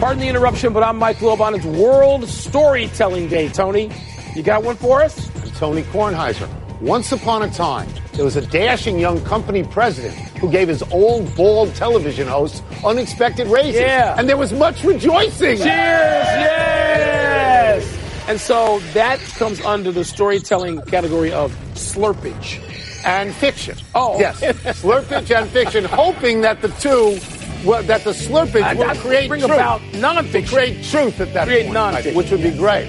Pardon the interruption, but I'm Mike Wilbon. It's World Storytelling Day, Tony. You got one for us? Tony Kornheiser. Once upon a time, there was a dashing young company president who gave his old bald television hosts unexpected raises. Yeah. And there was much rejoicing. Cheers! Yes! And so that comes under the storytelling category of slurpage. And fiction. Oh. Yes. Slurpage and fiction, hoping that the two, well, that the slurpage will create bring truth. about nonfiction. Create truth at that Create point, nonfiction. which would be great.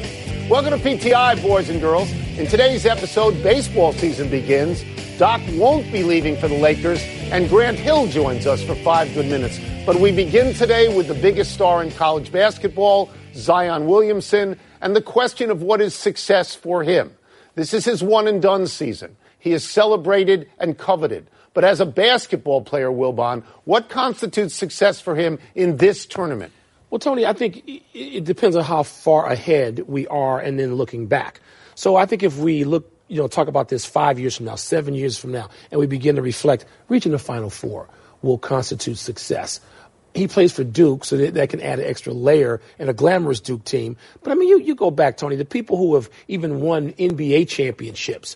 Welcome to PTI, boys and girls. In today's episode, baseball season begins. Doc won't be leaving for the Lakers, and Grant Hill joins us for five good minutes. But we begin today with the biggest star in college basketball, Zion Williamson, and the question of what is success for him. This is his one and done season. He is celebrated and coveted. But as a basketball player, Wilbon, what constitutes success for him in this tournament? Well, Tony, I think it depends on how far ahead we are and then looking back. So I think if we look, you know, talk about this five years from now, seven years from now, and we begin to reflect, reaching the Final Four will constitute success. He plays for Duke, so that, that can add an extra layer and a glamorous Duke team. But I mean, you, you go back, Tony, the people who have even won NBA championships,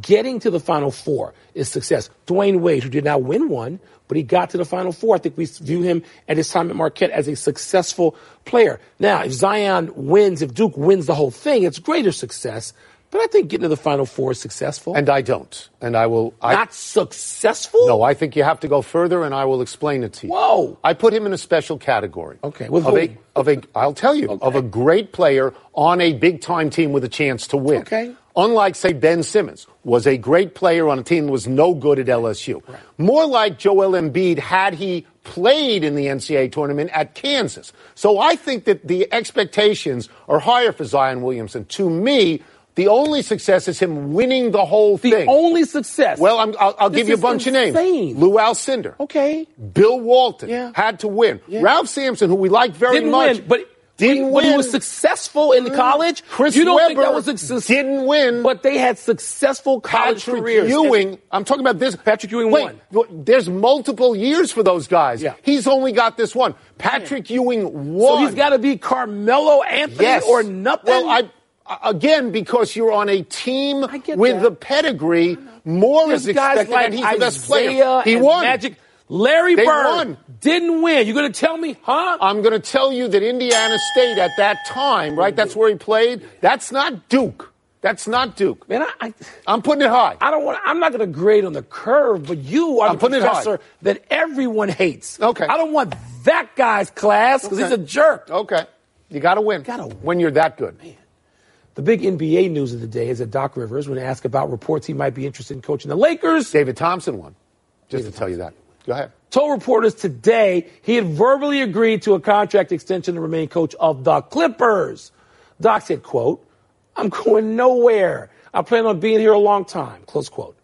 getting to the Final Four is success. Dwyane Wade, who did not win one, but he got to the Final Four. I think we view him at his time at Marquette as a successful player. Now, if Zion wins, if Duke wins the whole thing, it's greater success. But I think getting to the Final Four is successful. And I don't. And I will. I, not successful? No, I think you have to go further, and I will explain it to you. Whoa. I put him in a special category. Okay, with of who? a of a. I'll tell you of a great player on a big time team with a chance to win. Okay. Unlike, say, Ben Simmons was a great player on a team that was no good at LSU. More like Joel Embiid had he played in the NCAA tournament at Kansas. So I think that the expectations are higher for Zion Williamson. To me, the only success is him winning the whole the thing. only success. Well, I'm, I'll, I'll give you a bunch of names. Lou Alcindor. okay. Bill Walton Yeah. had to win. Yeah. Ralph Sampson, who we like very Didn't much, win, but didn't but he was successful in mm-hmm. college. Chris you don't Webber think that was success? didn't win. But they had successful college Patrick careers. Ewing. I'm talking about this. Patrick Ewing Wait, won. There's multiple years for those guys. Yeah. He's only got this one. Patrick Ewing won. So he's got to be Carmelo Anthony yes. or nothing. Well, I again because you're on a team with that. the pedigree. More There's is expected, like and he's the best player. He and won. Magic. Larry They Bird won. didn't win. You're going to tell me, huh? I'm going to tell you that Indiana State at that time, right? That's where he played. That's not Duke. That's not Duke. Man, I, I'm putting it high. I don't want. I'm not going to grade on the curve, but you are I'm the putting it high. professor that everyone hates. Okay. I don't want that guy's class because he's a jerk. Okay. You got to win. Gotta win. When you're that good. Man. The big NBA news of the day is that Doc Rivers, when asked about reports he might be interested in coaching the Lakers, David Thompson won. Just to tell you that. Go ahead. told reporters today he had verbally agreed to a contract extension to remain coach of the Clippers. Doc said, quote, I'm going nowhere. I plan on being here a long time, close quote.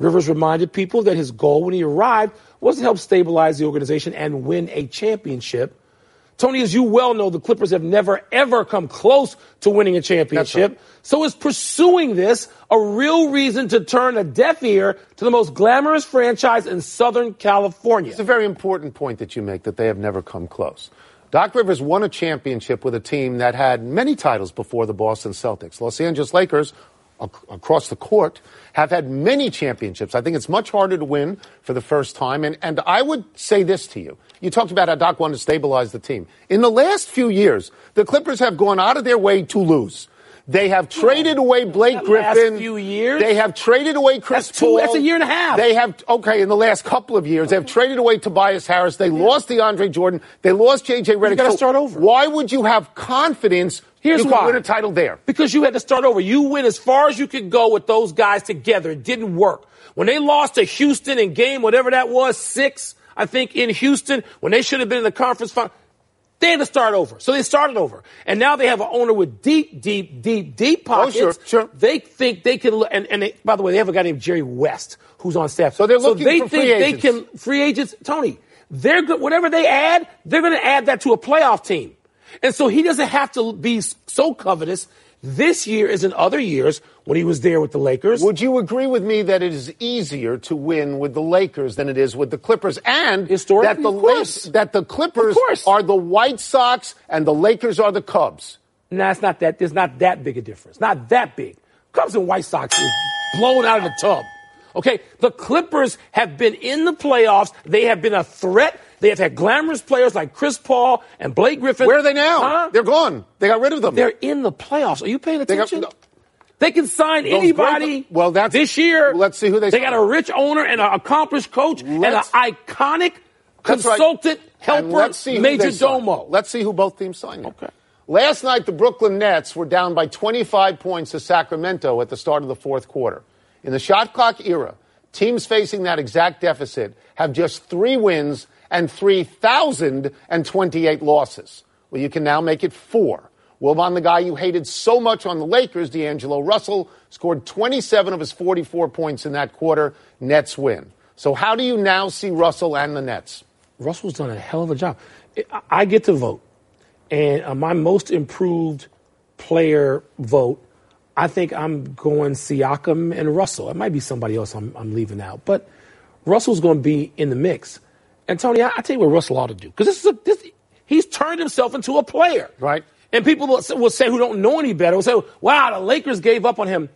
Rivers reminded people that his goal when he arrived was to help stabilize the organization and win a championship. Tony, as you well know, the Clippers have never ever come close to winning a championship. right. So is pursuing this a real reason to turn a deaf ear to the most glamorous franchise in Southern California? It's a very important point that you make that they have never come close. Doc Rivers won a championship with a team that had many titles before the Boston Celtics. Los Angeles Lakers, ac- across the court, have had many championships. I think it's much harder to win for the first time. And, and I would say this to you. You talked about how Doc wanted to stabilize the team. In the last few years, the Clippers have gone out of their way to lose. They have traded away Blake Griffin. few years? They have traded away Chris That's two- Paul. that's a year and a half. They have okay in the last couple of years. They've traded away Tobias Harris. They lost DeAndre Jordan. They lost JJ Redick. You gotta So start over. Why would you have confidence? Here's you why. win a title there. Because you had to start over. You went as far as you could go with those guys together. It didn't work. When they lost to Houston in game, whatever that was, six, I think, in Houston, when they should have been in the conference final, they had to start over. So they started over. And now they have an owner with deep, deep, deep, deep pockets. Oh, sure, sure. They think they can, and, and they, by the way, they have a guy named Jerry West who's on staff. So they're looking they for think free they agents. can, free agents, Tony, they're good, whatever they add, they're going to add that to a playoff team. And so he doesn't have to be so covetous. This year is in other years when he was there with the Lakers. Would you agree with me that it is easier to win with the Lakers than it is with the Clippers, and Historically, that the of course. that the Clippers are the White Sox and the Lakers are the Cubs? No, it's not that. There's not that big a difference. Not that big. Cubs and White Sox is blown out of the tub. Okay, the Clippers have been in the playoffs. They have been a threat. They have had glamorous players like Chris Paul and Blake Griffin. Where are they now? Huh? They're gone. They got rid of them. They're in the playoffs. Are you paying They got- attention? no. They can sign Those anybody. great- well, that's- this year. let's see who they They sign. got a rich owner and an accomplished coach and an iconic That's right. consultant helper, And let's see Major. Domo. Let's see who both teams sign. Okay. Last night, the Brooklyn Nets were down by 25 points to Sacramento at the start of the fourth quarter. In the shot clock era, teams facing that exact deficit have just three wins and 3,028 losses. Well, you can now make it four. Wilbon, the guy you hated so much on the Lakers, D'Angelo Russell, scored 27 of his 44 points in that quarter. Nets win. So, how do you now see Russell and the Nets? Russell's done a hell of a job. I- get to vote, and uh, my most improved player vote, I think I'm going Siakam and Russell. It might be somebody else I'm, I'm leaving out, but Russell's going to be in the mix. And Tony, I, I tell you what Russell ought to do because this is a, this, he's turned himself into a player, Right. And people will, say- will say who don't know any better will say, "Wow, the Lakers gave up on him."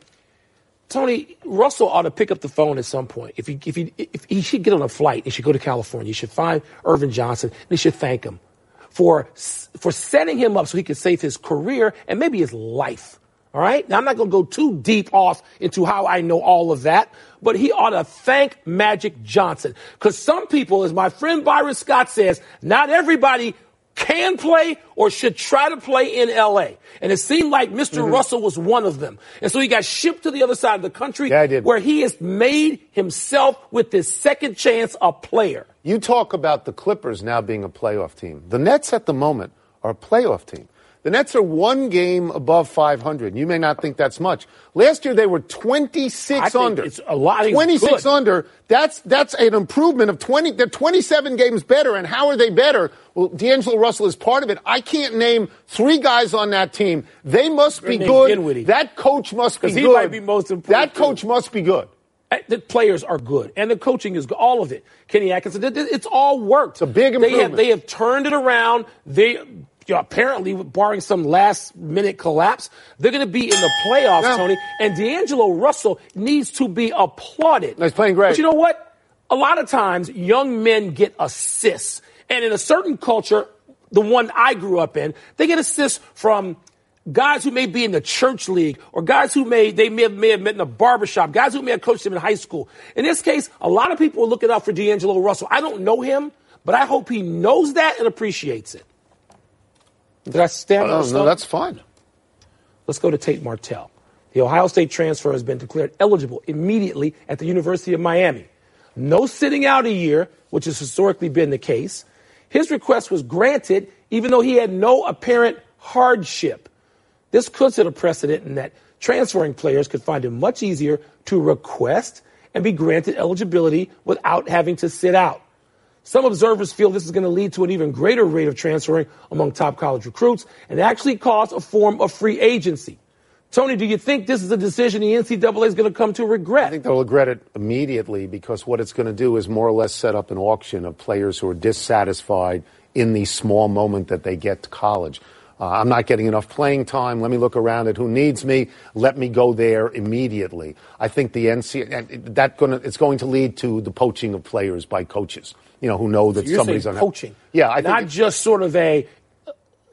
Tony Russell ought to pick up the phone at some point. If he, if he, if he should get on a flight, he should go to California. He should find Earvin Johnson and he should thank him for, for setting him up so he could save his career and maybe his life. All right. Now I'm not going to go too deep off into how I know all of that, but he ought to thank Magic Johnson because some people, as my friend Byron Scott says, not everybody can play or should try to play in LA. And it seemed like mister Mm-hmm. Russell was one of them. And so he got shipped to the other side of the country Yeah, where he has made himself with this second chance a player. You talk about the Clippers now being a playoff team. The Nets at the moment are a playoff team. The Nets are one game above 500. You may not think that's much. Last year they were 26 I think under. it's a lot. I think it's 26 good. under. That's that's an improvement of 20. They're 27 games better. And how are they better? Well, D'Angelo Russell is part of it. I can't name three guys on that team. They must be good. Dinwiddie. That coach must be he good. might be most improved, That too. coach must be good. Uh, The players are good, and the coaching is good. All of it. Kenny Atkinson, it's all worked. It's a big They have, improvement. they have turned it around. They you know, apparently, barring some last minute collapse, they're going to be in the playoffs, Yeah. Tony. And D'Angelo Russell needs to be applauded. He's playing great. But you know what? A lot of times, young men get assists, and in a certain culture, the one I grew up in, they get assists from guys who may be in the church league or guys who may they may have, may have met in a barbershop, guys who may have coached him in high school. In this case, a lot of people are looking out for D'Angelo Russell. I don't know him, but I hope he knows that and appreciates it. Did I Oh, no, that's fine. Let's go to Tate Martell. The Ohio State transfer has been declared eligible immediately at the University of Miami. No sitting out a year, which has historically been the case. His request was granted even though he had no apparent hardship. This could set a precedent in that transferring players could find it much easier to request and be granted eligibility without having to sit out. Some observers feel this is going to lead to an even greater rate of transferring among top college recruits and actually cause a form of free agency. Tony, do you think this is a decision the NCAA is going to come to regret? I think they'll regret it immediately because what it's going to do is more or less set up an auction of players who are dissatisfied in the small moment that they get to college. Uh, I'm not getting enough playing time. Let me look around at who needs me. Let me go there immediately. I think the NCAA and that gonna it's going to lead to the poaching of players by coaches. You know who know that You're somebody's on coaching. Yeah, I think not it- just sort of a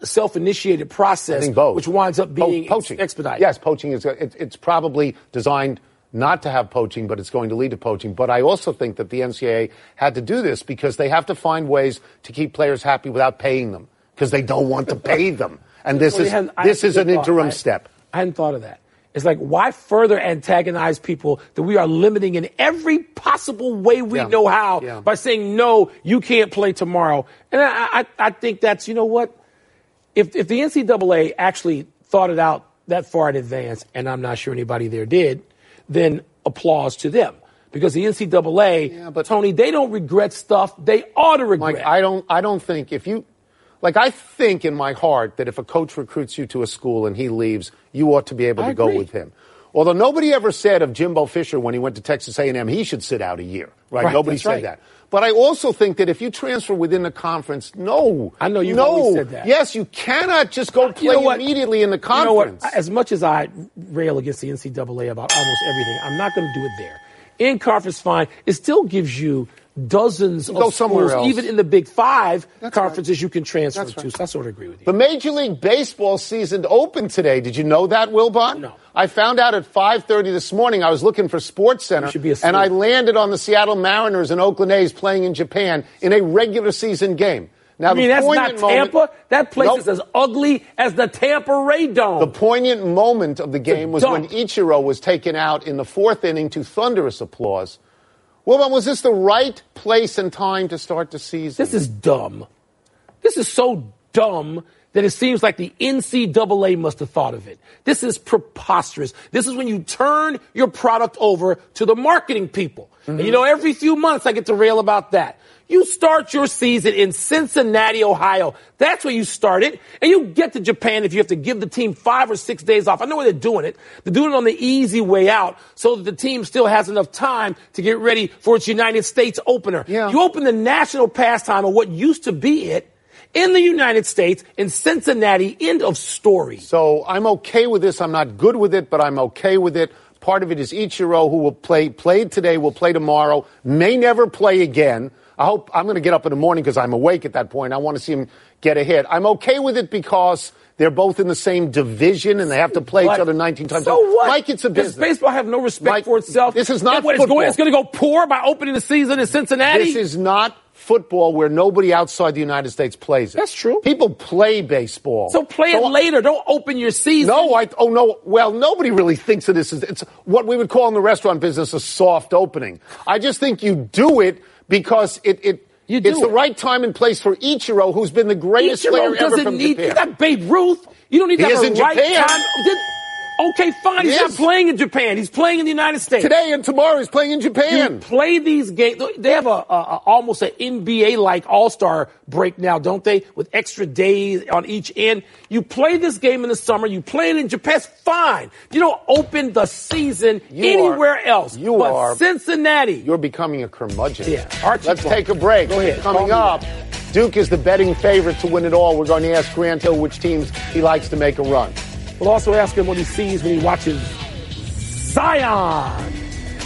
self-initiated process, both. which winds up Po- being poaching. expedited. Yes, poaching is it, it's probably designed not to have poaching, but it's going to lead to poaching. But I also think that the NCAA had to do this because they have to find ways to keep players happy without paying them because they don't want to pay them. And this Well, is this is an thought- interim I- step. I hadn't thought of that. It's like, why further antagonize people that we are limiting in every possible way we Yeah. know how Yeah. by saying, no, you can't play tomorrow? And I, I, I think that's, you know what? If, if the NCAA actually thought it out that far in advance, and I'm not sure anybody there did, then applause to them. Because the NCAA, Yeah, but- Tony, they don't regret stuff they ought to regret. Mike, I don't I don't think if you Like, I think in my heart that if a coach recruits you to a school and he leaves, you ought to be able I to go agree. with him. Although nobody ever said of Jimbo Fisher when he went to Texas A&M he should sit out a year, right? Right, nobody said right. that. But I also think that if you transfer within the conference, no, I know you've no, said that. Yes, you cannot just go play You know immediately in the You know conference. As much as I rail against the NCAA about almost everything, I'm not going to do it there. In conference, fine. It still gives you dozens Go of schools, else. even in the Big Five That's conferences, you can transfer That's to. right. So I sort of agree with you. The Major League Baseball season opened today. Did you know that, Wilbon? No. I found out at 5:30 this morning. I was looking for Sports Center, should be and I landed on the Seattle Mariners and Oakland A's playing in Japan in a regular season game. Now, I mean, that's not poignant moment- Tampa. that place Nope. is as ugly as the Tampa Ray Dome. The poignant moment of the game was when. Ichiro was taken out in the fourth inning to thunderous applause. Wilbon, was this the right place and time to start the season? This is dumb. This is so dumb that it seems like the NCAA must have thought of it. This is preposterous. This is when you turn your product over to the marketing people. And you know, every few months I get to rail about that. You start your season in Cincinnati, Ohio. That's where you start it. And you get to Japan if you have to give the team five or six days off. I know where they're doing it. They're doing it on the easy way out so that the team still has enough time to get ready for its United States opener. Yeah. You open the national pastime of what used to be it in the United States in Cincinnati. End of story. So I'm okay with this. I'm not good with it, but I'm okay with it. Part of it is Ichiro, who will play, played today, will play tomorrow, may never play again. I hope I'm going to get up in the morning because I'm awake at that point. I want to see him get a hit. I'm okay with it because they're both in the same division and they have to play But- each other 19 times. So what? Mike, it's a Does business. baseball have no respect Mike, for itself? this is not what, it's football. going, it's going to go poor by opening the season in Cincinnati. This is not football where nobody outside the United States plays it. That's true. People play baseball. so play it I- later. Don't open your season. No, I, oh no, well, nobody really thinks of this as, it's what we would call in the restaurant business a soft opening. I just think you do it because it, it, You do it's the right time and place for Ichiro, who's been the greatest player ever from need. Japan. You got Babe Ruth. You don't need He to have is a in right Japan. time. Okay, fine. He's He not playing in Japan. He's playing in the United States. Today and tomorrow he's playing in Japan. You play these games. They have a, a, a almost an NBA like All Star break now, don't they? With extra days on each end. You play this game in the summer. You play it in Japan. It's fine. You don't open the season You anywhere are- else. you but are- Cincinnati. You're becoming a curmudgeon. Yeah, Archie Let's take a break. Go ahead. Coming up, Duke is the betting favorite to win it all. We're going to ask Grant Hill which teams he likes to make a run. We'll also ask him what he sees when he watches Zion.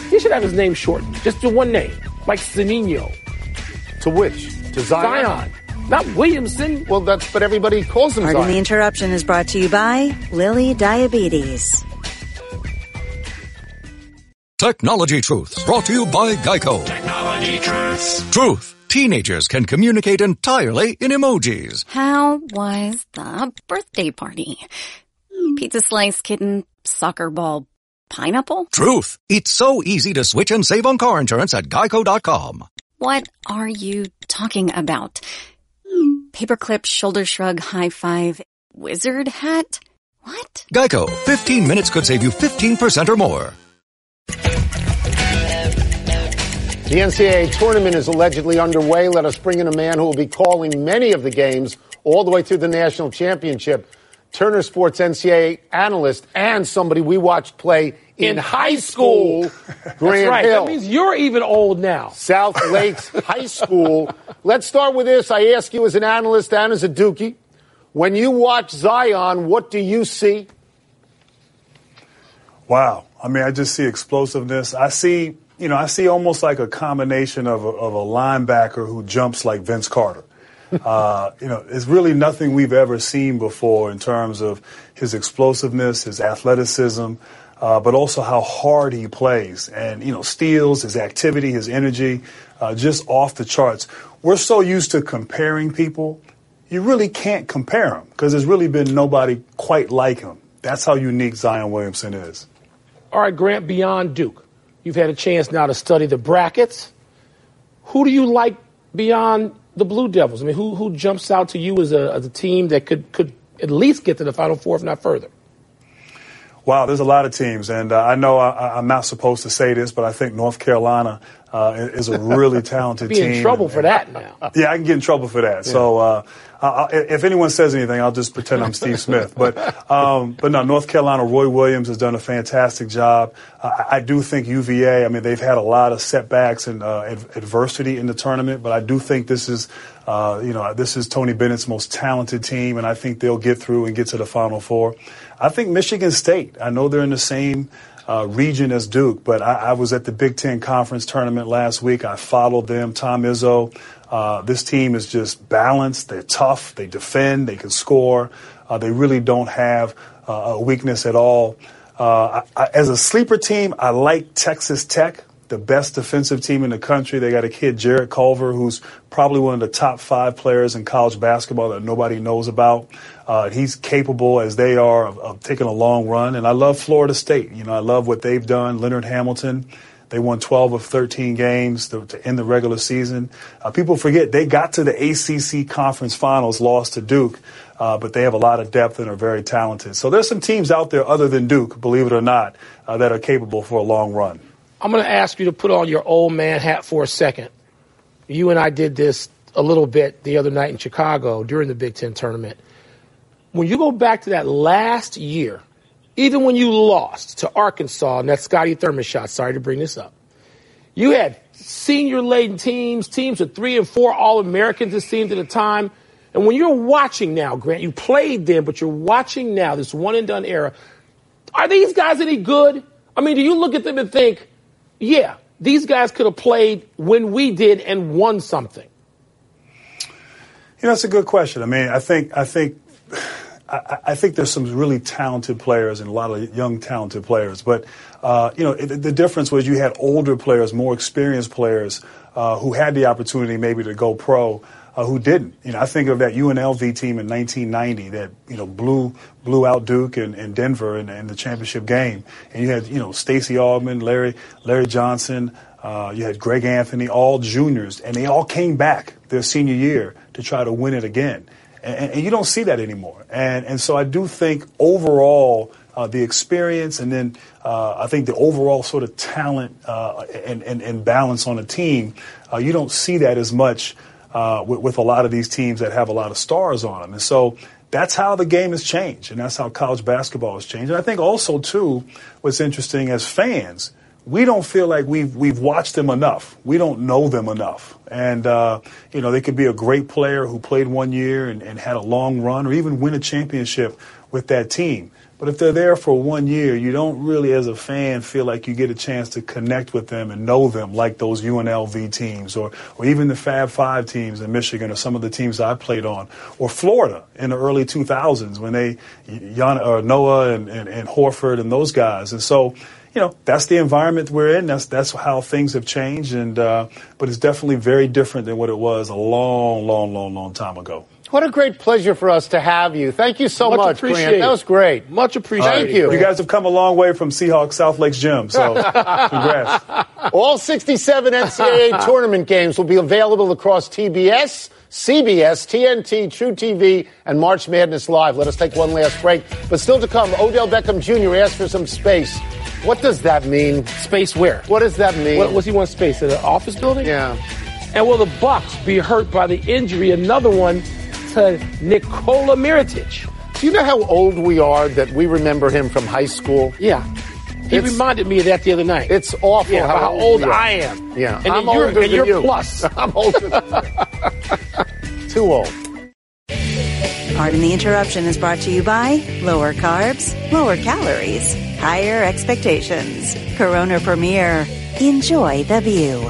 He should have his name shortened. Just do one name, like Sanino. To which? To Zion? Zion. Not Williamson. Well, that's but everybody calls him Pardon Zion. the interruption is brought to you by Lilly Diabetes. Technology Truths, brought to you by Geico. Technology Truths. Truth. Teenagers can communicate entirely in emojis. How was the birthday party? Pizza slice, kitten, soccer ball, pineapple? Truth. It's so easy to switch and save on car insurance at geico.com. What are you talking about? Paperclip, shoulder shrug, high five, wizard hat? What? Geico. 15 minutes could save you 15% or more. The NCAA tournament is allegedly underway. Let us bring in a man who will be calling many of the games all the way through the national championship. Turner Sports NCAA analyst and somebody we watched play in, high school, That's right. Hill. That means you're even old now. South Lakes High School. Let's start with this. I ask you as an analyst and as a Dukie, when you watch Zion, what do you see? Wow. I mean, I just see explosiveness. I see, you know, I see almost like a combination of a, of a linebacker who jumps like Vince Carter. Uh, you know, it's really nothing we've ever seen before in terms of his explosiveness, his athleticism, uh, but also how hard he plays and, you know, steals, his activity, his energy, uh, just off the charts. We're so used to comparing people. You really can't compare him because there's really been nobody quite like him. That's how unique Zion Williamson is. All right, Grant, beyond Duke, you've had a chance now to study the brackets. Who do you like beyond the Blue Devils? I mean, who who jumps out to you as a, as a team that could could at least get to the Final Four, if not further? Wow, there's a lot of teams, and uh, I know I, I'm not supposed to say this, but I think North Carolina uh, is a really talented Be team. in trouble and- for that now. Yeah, I can get in trouble for that. So uh, Uh, if anyone says anything, I'll just pretend I'm Steve Smith. But um, but no, North Carolina, Roy Williams has done a fantastic job. Uh, I do think UVA. I mean, they've had a lot of setbacks and uh, adversity in the tournament, but I do think this is. Uh, you know, this is Tony Bennett's most talented team, and I think they'll get through and get to the Final Four. I think Michigan State. I know they're in the same uh, region as Duke, but I, I, was at the Big Ten Conference tournament last week. I followed them. Tom Izzo. Uh, this team is just balanced. They're tough. They defend. They can score. Uh, they really don't have uh, a weakness at all. Uh, I, I, as a sleeper team, I like Texas Tech the best defensive team in the country. They got a kid, Jarrett Culver, who's probably one of the top five players in college basketball that nobody knows about. Uh, he's capable, as they are, of, of, taking a long run. And I love Florida State. You know, I love what they've done. Leonard Hamilton. They won 12 of 13 games to, to end the regular season. Uh, people forget they got to the ACC conference finals, lost to Duke, uh, but they have a lot of depth and are very talented. So there's some teams out there other than Duke, believe it or not, uh, that are capable for a long run. I'm going to ask you to put on your old man hat for a second. You and I did this a little bit the other night in Chicago during the Big Ten tournament. When you go back to that last year, even when you lost to Arkansas and that Scotty Thurman shot, sorry to bring this up, you had senior laden teams, teams with three and four All Americans, it seemed at the time. And when you're watching now, Grant, you played then, but you're watching now, this one and done era, are these guys any good? I mean, do you look at them and think, yeah, these guys could have played when we did and won something. You know, that's a good question. I mean, I think, I think, I, I think there's some really talented players and a lot of young talented players. But uh, you know, it, the difference was you had older players, more experienced players uh, who had the opportunity maybe to go pro uh, who didn't. You know, I think of that UNLV team in 1990 that you know blew blew out Duke and, and Denver in, in, the championship game, and you had you know Stacey Augmon, Larry Larry Johnson, uh, you had Greg Anthony, all juniors, and they all came back their senior year to try to win it again. And, and you don't see that anymore. And and so I do think overall. Uh, the experience and then uh, I think the overall sort of talent uh, and, and, and, balance on a team, uh, you don't see that as much uh, with, with, a lot of these teams that have a lot of stars on them. And so that's how the game has changed, and that's how college basketball has changed. And I think also too, what's interesting as fans, we don't feel like we've we've watched them enough. We don't know them enough, and uh, you know they could be a great player who played one year and, and had a long run, or even win a championship with that team. But if they're there for one year, you don't really, as a fan, feel like you get a chance to connect with them and know them like those UNLV teams or, or even the Fab Five teams in Michigan or some of the teams I played on, or Florida in the early 2000s when they, Jan, or Noah and, and, and Horford and those guys. And so, you know, that's the environment we're in. That's that's how things have changed, and uh, but it's definitely very different than what it was a long, long, long, long time ago. What a great pleasure for us to have you. Thank you so much, much Grant. That was great. Much appreciated. Thank you. You guys have come a long way from Seahawks South Lakes Gym, so congrats. All 67 NCAA tournament games will be available across TBS, CBS, TNT, truTV, and March Madness Live. Let us take one last break. But still to come, Odell Beckham Jr. asked for some space. What does that mean? Space where? What does that mean? What, what's he want space? At an office building? Yeah. And will the Bucks be hurt by the injury? Another one to Nikola Mirotic. Do you know how old we are that we remember him from high school? Yeah. He it's, reminded me of that the other night. It's awful yeah, how, how, old, I am. Yeah. And I'm you're, older and than you're you. plus. I'm older Too old. Pardon the interruption is brought to you by lower carbs, lower calories, higher expectations. Corona Premier. Enjoy the view.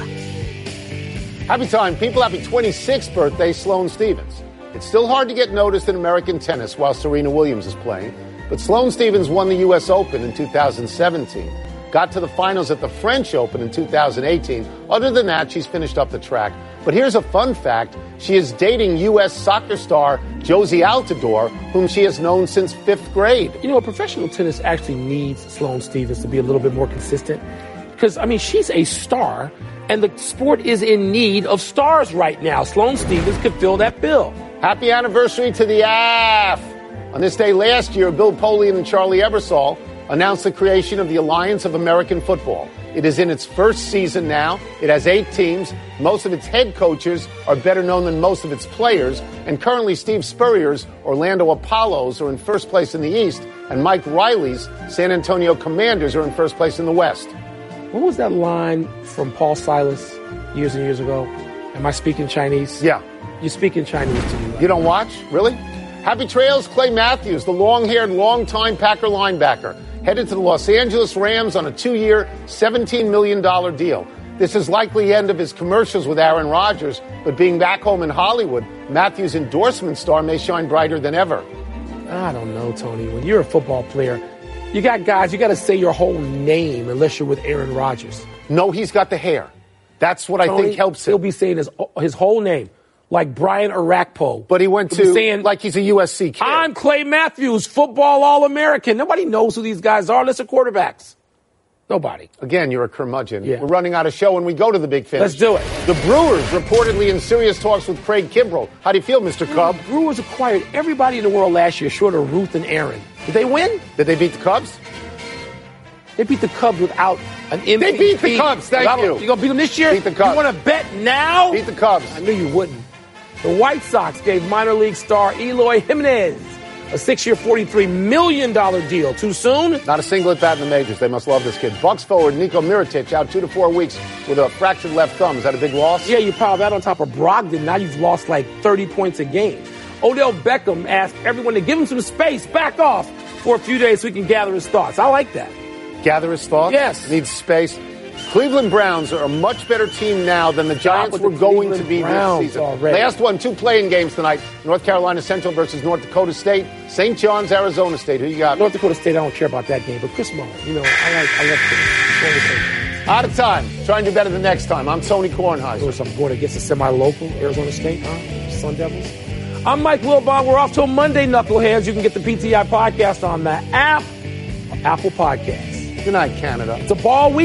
Happy time, people. Happy 26th birthday, Sloane Stevens. It's still hard to get noticed in American tennis while Serena Williams is playing, but Sloane Stevens won the U.S. Open in 2017, got to the finals at the French Open in 2018. Other than that, she's finished up the track. But here's a fun fact she is dating U.S. soccer star Jozy Altidore, whom she has known since fifth grade. You know, a professional tennis actually needs Sloane Stevens to be a little bit more consistent. Because, I mean, she's a star, and the sport is in need of stars right now. Sloane Stevens could fill that bill. Happy anniversary to the AF! On this day last year, Bill Polian and Charlie Ebersol announced the creation of the Alliance of American Football. It is in its first season now. It has eight teams. Most of its head coaches are better known than most of its players. And currently, Steve Spurrier's Orlando Apollos are in first place in the East, and Mike Riley's San Antonio Commanders are in first place in the West. What was that line from Paul Silas years and years ago? Am I speaking Chinese? Yeah. You're speaking Chinese to me. Right? You don't watch? Really? Happy trails, Clay Matthews, the long haired, long-time Packer linebacker, headed to the Los Angeles Rams on a two year, $17 million deal. This is likely the end of his commercials with Aaron Rodgers, but being back home in Hollywood, Matthews' endorsement star may shine brighter than ever. I don't know, Tony. When you're a football player, you got guys, you got to say your whole name unless you're with Aaron Rodgers. No, he's got the hair. That's what I think helps him. He'll be saying his, his whole name, like Brian Orakpo. But he went to saying, like he's a USC kid. I'm Clay Matthews, football All American. Nobody knows who these guys are unless they're quarterbacks. Nobody. Again, you're a curmudgeon. Yeah. We're running out of show when we go to the big finish. Let's do it. The Brewers reportedly in serious talks with Craig Kimbrel. How do you feel, Mr. Cub? Brewers acquired everybody in the world last year, short of Ruth and Aaron. Did they win? Did they beat the Cubs? They beat the Cubs without an MVP. They beat the Cubs, thank Without- you. You gonna beat them this year? Beat the Cubs. You want to bet now? Beat the Cubs. I knew you wouldn't. The White Sox gave minor league star Eloy Jimenez a six-year, $43 million deal. Too soon? Not a single at bat in the majors. They must love this kid. Bucks forward Nico Mirotic out two to four weeks with a fractured left thumb. Is that a big loss? Yeah, you pile that on top of Brogdon. Now you've lost like 30 points a game. Odell Beckham asked everyone to give him some space, back off for a few days so he can gather his thoughts. I like that. Gather his thoughts. Yes. Needs space. Cleveland Browns are a much better team now than the Giants were the going to be Browns this season. already. Last one, two playing games tonight. North Carolina Central versus North Dakota State. St. John's, Arizona State. Who you got? North Dakota State, I don't care about that game, but Chris Mullin, you know, I like, I love Chris. Out of time. Try and do better the next time. I'm Tony Kornheiser. Course, I'm going against a semi-local Arizona State, huh? Sun Devils. I'm Mike Wilbon. We're off till Monday, knuckleheads. You can get the PTI podcast on the app, Apple Podcasts. Good night, Canada. It's a ball week.